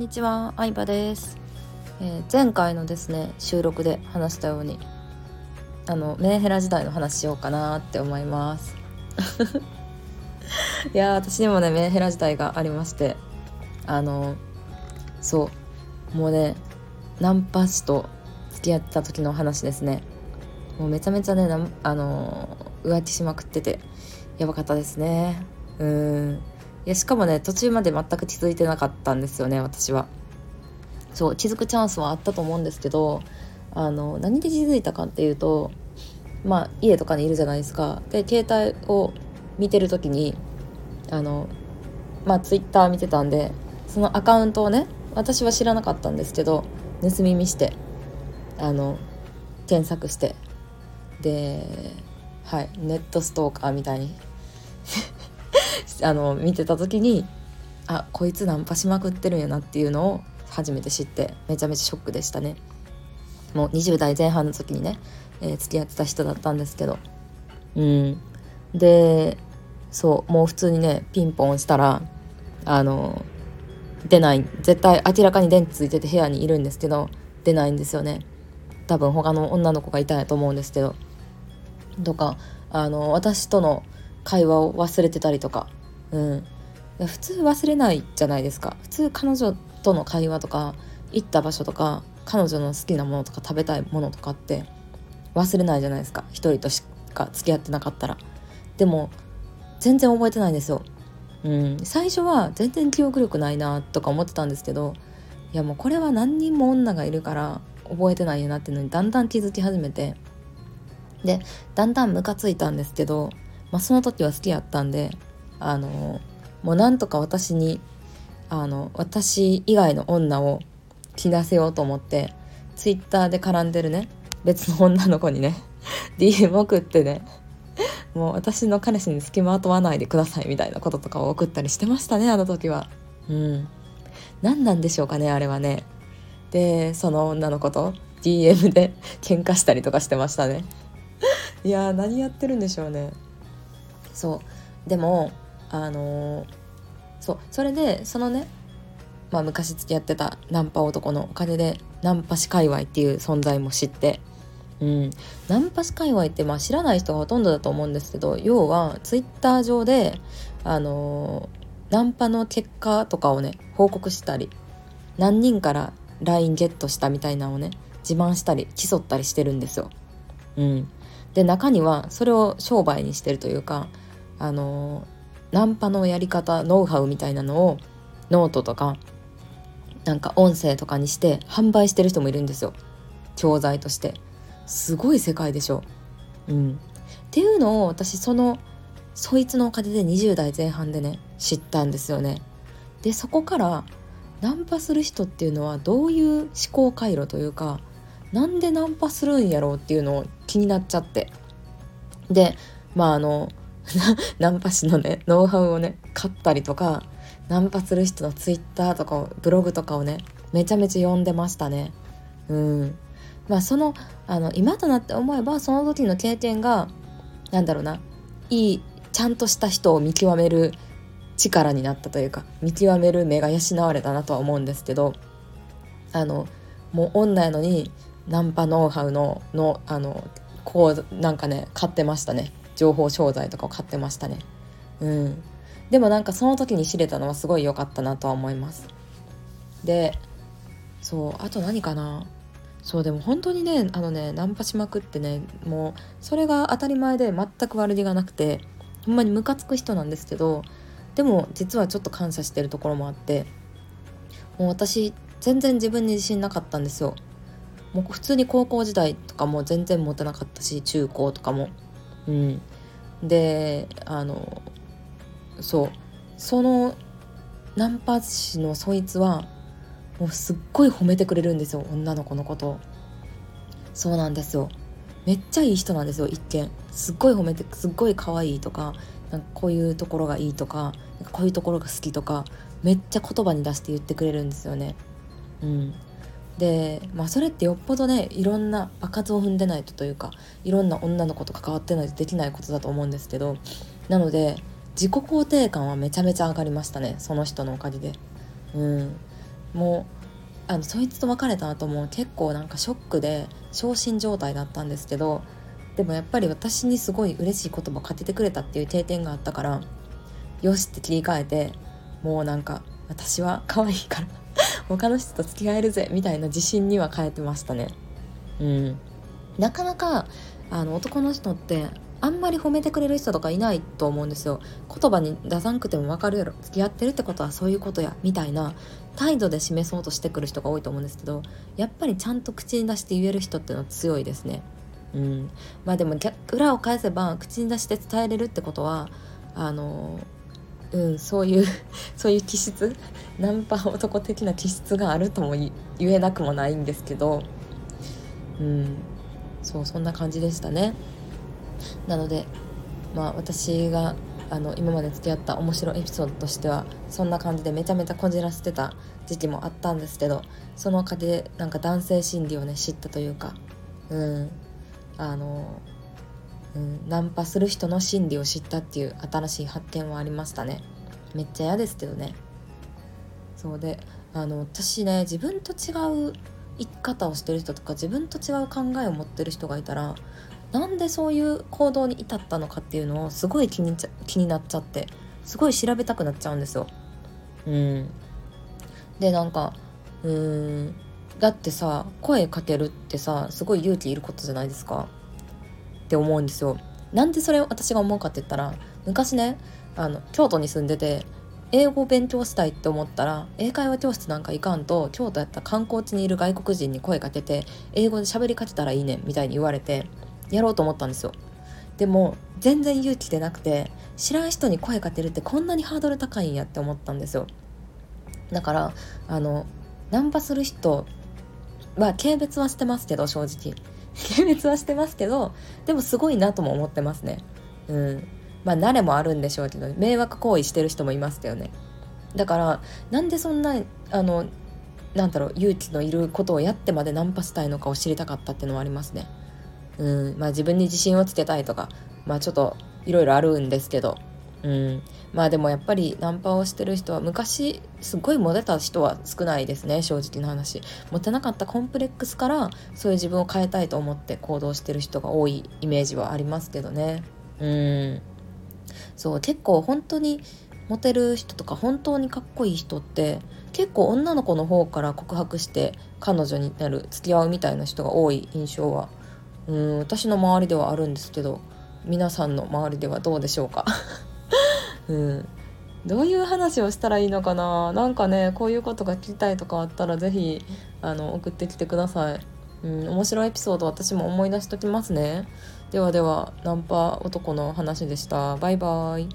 にちは、相葉です、えー、前回のですね収録で話したようにあのメンヘラ時代の話しようかなって思います。いや私にもねメンヘラ時代がありましてあのそうもうねナンパ師と付き合ってた時の話ですね。もうめちゃめちゃねあの浮気しまくっててやばかったですね。うん。いやしかもね途中まで全く気づいてなかったんですよね私は。そう気づくチャンスはあったと思うんですけどあの何で気づいたかっていうとまあ家とかにいるじゃないですか。で携帯を見てる時にあのまあツイッター見てたんでそのアカウントをね私は知らなかったんですけど盗み見してあの検索してではいネットストーカーみたいに。あの見てた時にあこいつナンパしまくってるんやなっていうのを初めて知ってめちゃめちゃショックでしたね。もう20代前半の時にね、えー、付き合ってた人だったんですけど。うん。でそうもう普通にねピンポンしたらあの出ない絶対明らかに電気ついてて部屋にいるんですけど出ないんですよね。多分他の女の子がいたんやと思うんですけど。とかあの私との会話を忘れてたりとか。うん。普通忘れないじゃないですか。普通彼女との会話とか行った場所とか彼女の好きなものとか食べたいものとかって忘れないじゃないですか。一人としか付き合ってなかったら。でも全然覚えてないんですよ。うん。最初は全然記憶力ないなとか思ってたんですけどいやもうこれは何人も女がいるから覚えてないよなっていうのにだんだん気づき始めてでだんだんムカついたんですけど、まあ、その時は好きやったんであのもうなんとか私にあの私以外の女を気出せようと思ってツイッターで絡んでるね別の女の子にね DM 送ってねもう私の彼氏に付きまとわないでくださいみたいなこととかを送ったりしてましたねあの時は。うん。何なんでしょうかねあれはね。でその女の子と DM で喧嘩したりとかしてましたね。いや何やってるんでしょうね。そう。でもあのー、そうそれでそのねまあ昔付き合ってたナンパ男のお金でナンパ師界隈っていう存在も知ってうん、ナンパ師界隈ってまあ知らない人がほとんどだと思うんですけど要はツイッター上であのー、ナンパの結果とかをね報告したり何人から LINE ゲットしたみたいなのをね自慢したり競ったりしてるんですよ。うん、で中にはそれを商売にしてるというかあのーナンパのやり方ノウハウみたいなのをノートとかなんか音声とかにして販売してる人もいるんですよ。教材として。すごい世界でしょ。うん。っていうのを私そのそいつのお金で20代前半でね知ったんですよね。でそこからナンパする人っていうのはどういう思考回路というかなんでナンパするんやろうっていうのを気になっちゃって。でまああの ナンパ師のねノウハウをね買ったりとかナンパする人のツイッターとかブログとかをねめちゃめちゃ読んでましたね。うん。まあそのあの今となって思えばその時の経験がなんだろうないいちゃんとした人を見極める力になったというか見極める目が養われたなとは思うんですけどあのもう女やのにナンパノウハウののあのこうなんかね買ってましたね。情報商材とかを買ってましたね。うん。でもなんかその時に知れたのはすごい良かったなとは思います。でそうあと何かな？そうでも本当にねあのねナンパしまくってねもうそれが当たり前で全く悪気がなくてほんまにムカつく人なんですけどでも実はちょっと感謝してるところもあってもう私全然自分に自信なかったんですよ。もう普通に高校時代とかも全然持てなかったし中高とかも。うん。であのそう。そのナンパ師のそいつはもうすっごい褒めてくれるんですよ女の子のこと。そうなんですよ。めっちゃいい人なんですよ一見。すっごい褒めてすっごい可愛いとかなんかこういうところがいいとかこういうところが好きとかめっちゃ言葉に出して言ってくれるんですよね。うん。でまあそれってよっぽどねいろんな爆発を踏んでないとというかいろんな女の子と関わってないとできないことだと思うんですけどなので自己肯定感はめちゃめちゃ上がりましたねその人のおかげで。うん、もうあのそいつと別れた後も結構なんかショックで昇進状態だったんですけどでもやっぱり私にすごい嬉しい言葉をかけてくれたっていう経験があったからよしって切り替えてもうなんか私は可愛いから他の人と付き合えるぜみたいな自信には変えてましたね。うん。なかなかあの男の人ってあんまり褒めてくれる人とかいないと思うんですよ。言葉に出さんくても分かるやろ。付き合ってるってことはそういうことやみたいな態度で示そうとしてくる人が多いと思うんですけどやっぱりちゃんと口に出して言える人っていうのは強いですね。うん。まあでも裏を返せば口に出して伝えれるってことはあのうんそういう そういう気質？ナンパ男的な気質があるとも言えなくもないんですけど。うんそうそんな感じでしたね。なのでまあ私があの今まで付き合った面白いエピソードとしてはそんな感じでめちゃめちゃこじらせてた時期もあったんですけどそのおかげでなんか男性心理をね知ったというかうんあの、うん、ナンパする人の心理を知ったっていう新しい発見はありましたね。めっちゃ嫌ですけどね。そうであの私ね自分と違う生き方をしてる人とか自分と違う考えを持ってる人がいたらなんでそういう行動に至ったのかっていうのをすごい気に気になっちゃってすごい調べたくなっちゃうんですよ。うん、でなんかうんだってさ声かけるってさすごい勇気いることじゃないですか。って思うんですよ。なんでそれを私が思うかって言ったら昔ねあの京都に住んでて英語を勉強したいって思ったら英会話教室なんか行かんと京都やった観光地にいる外国人に声かけて英語で喋りかけたらいいねみたいに言われてやろうと思ったんですよ。でも全然勇気出なくて知らん人に声かけるってこんなにハードル高いんやって思ったんですよ。だからあのナンパする人は軽蔑はしてますけど正直。軽蔑はしてますけどでもすごいなとも思ってますね。うん。まあ慣れもあるんでしょうけど迷惑行為してる人もいますよね。だからなんでそんなあのなんだろう勇気のいることをやってまでナンパしたいのかを知りたかったっていうのはありますね。うん。まあ自分に自信をつけたいとかまあちょっといろいろあるんですけどうん。まあでもやっぱりナンパをしてる人は昔すごいモテた人は少ないですね正直な話。モテなかったコンプレックスからそういう自分を変えたいと思って行動してる人が多いイメージはありますけどね。うん。そう結構本当にモテる人とか本当にかっこいい人って結構女の子の方から告白して彼女になる付き合うみたいな人が多い印象はうん私の周りではあるんですけど皆さんの周りではどうでしょうか？うんどういう話をしたらいいのかな？なんかねこういうことが聞きたいとかあったら是非あの送ってきてください。うん、面白いエピソード私も思い出しときますね。ではではナンパ男の話でした。バイバーイ。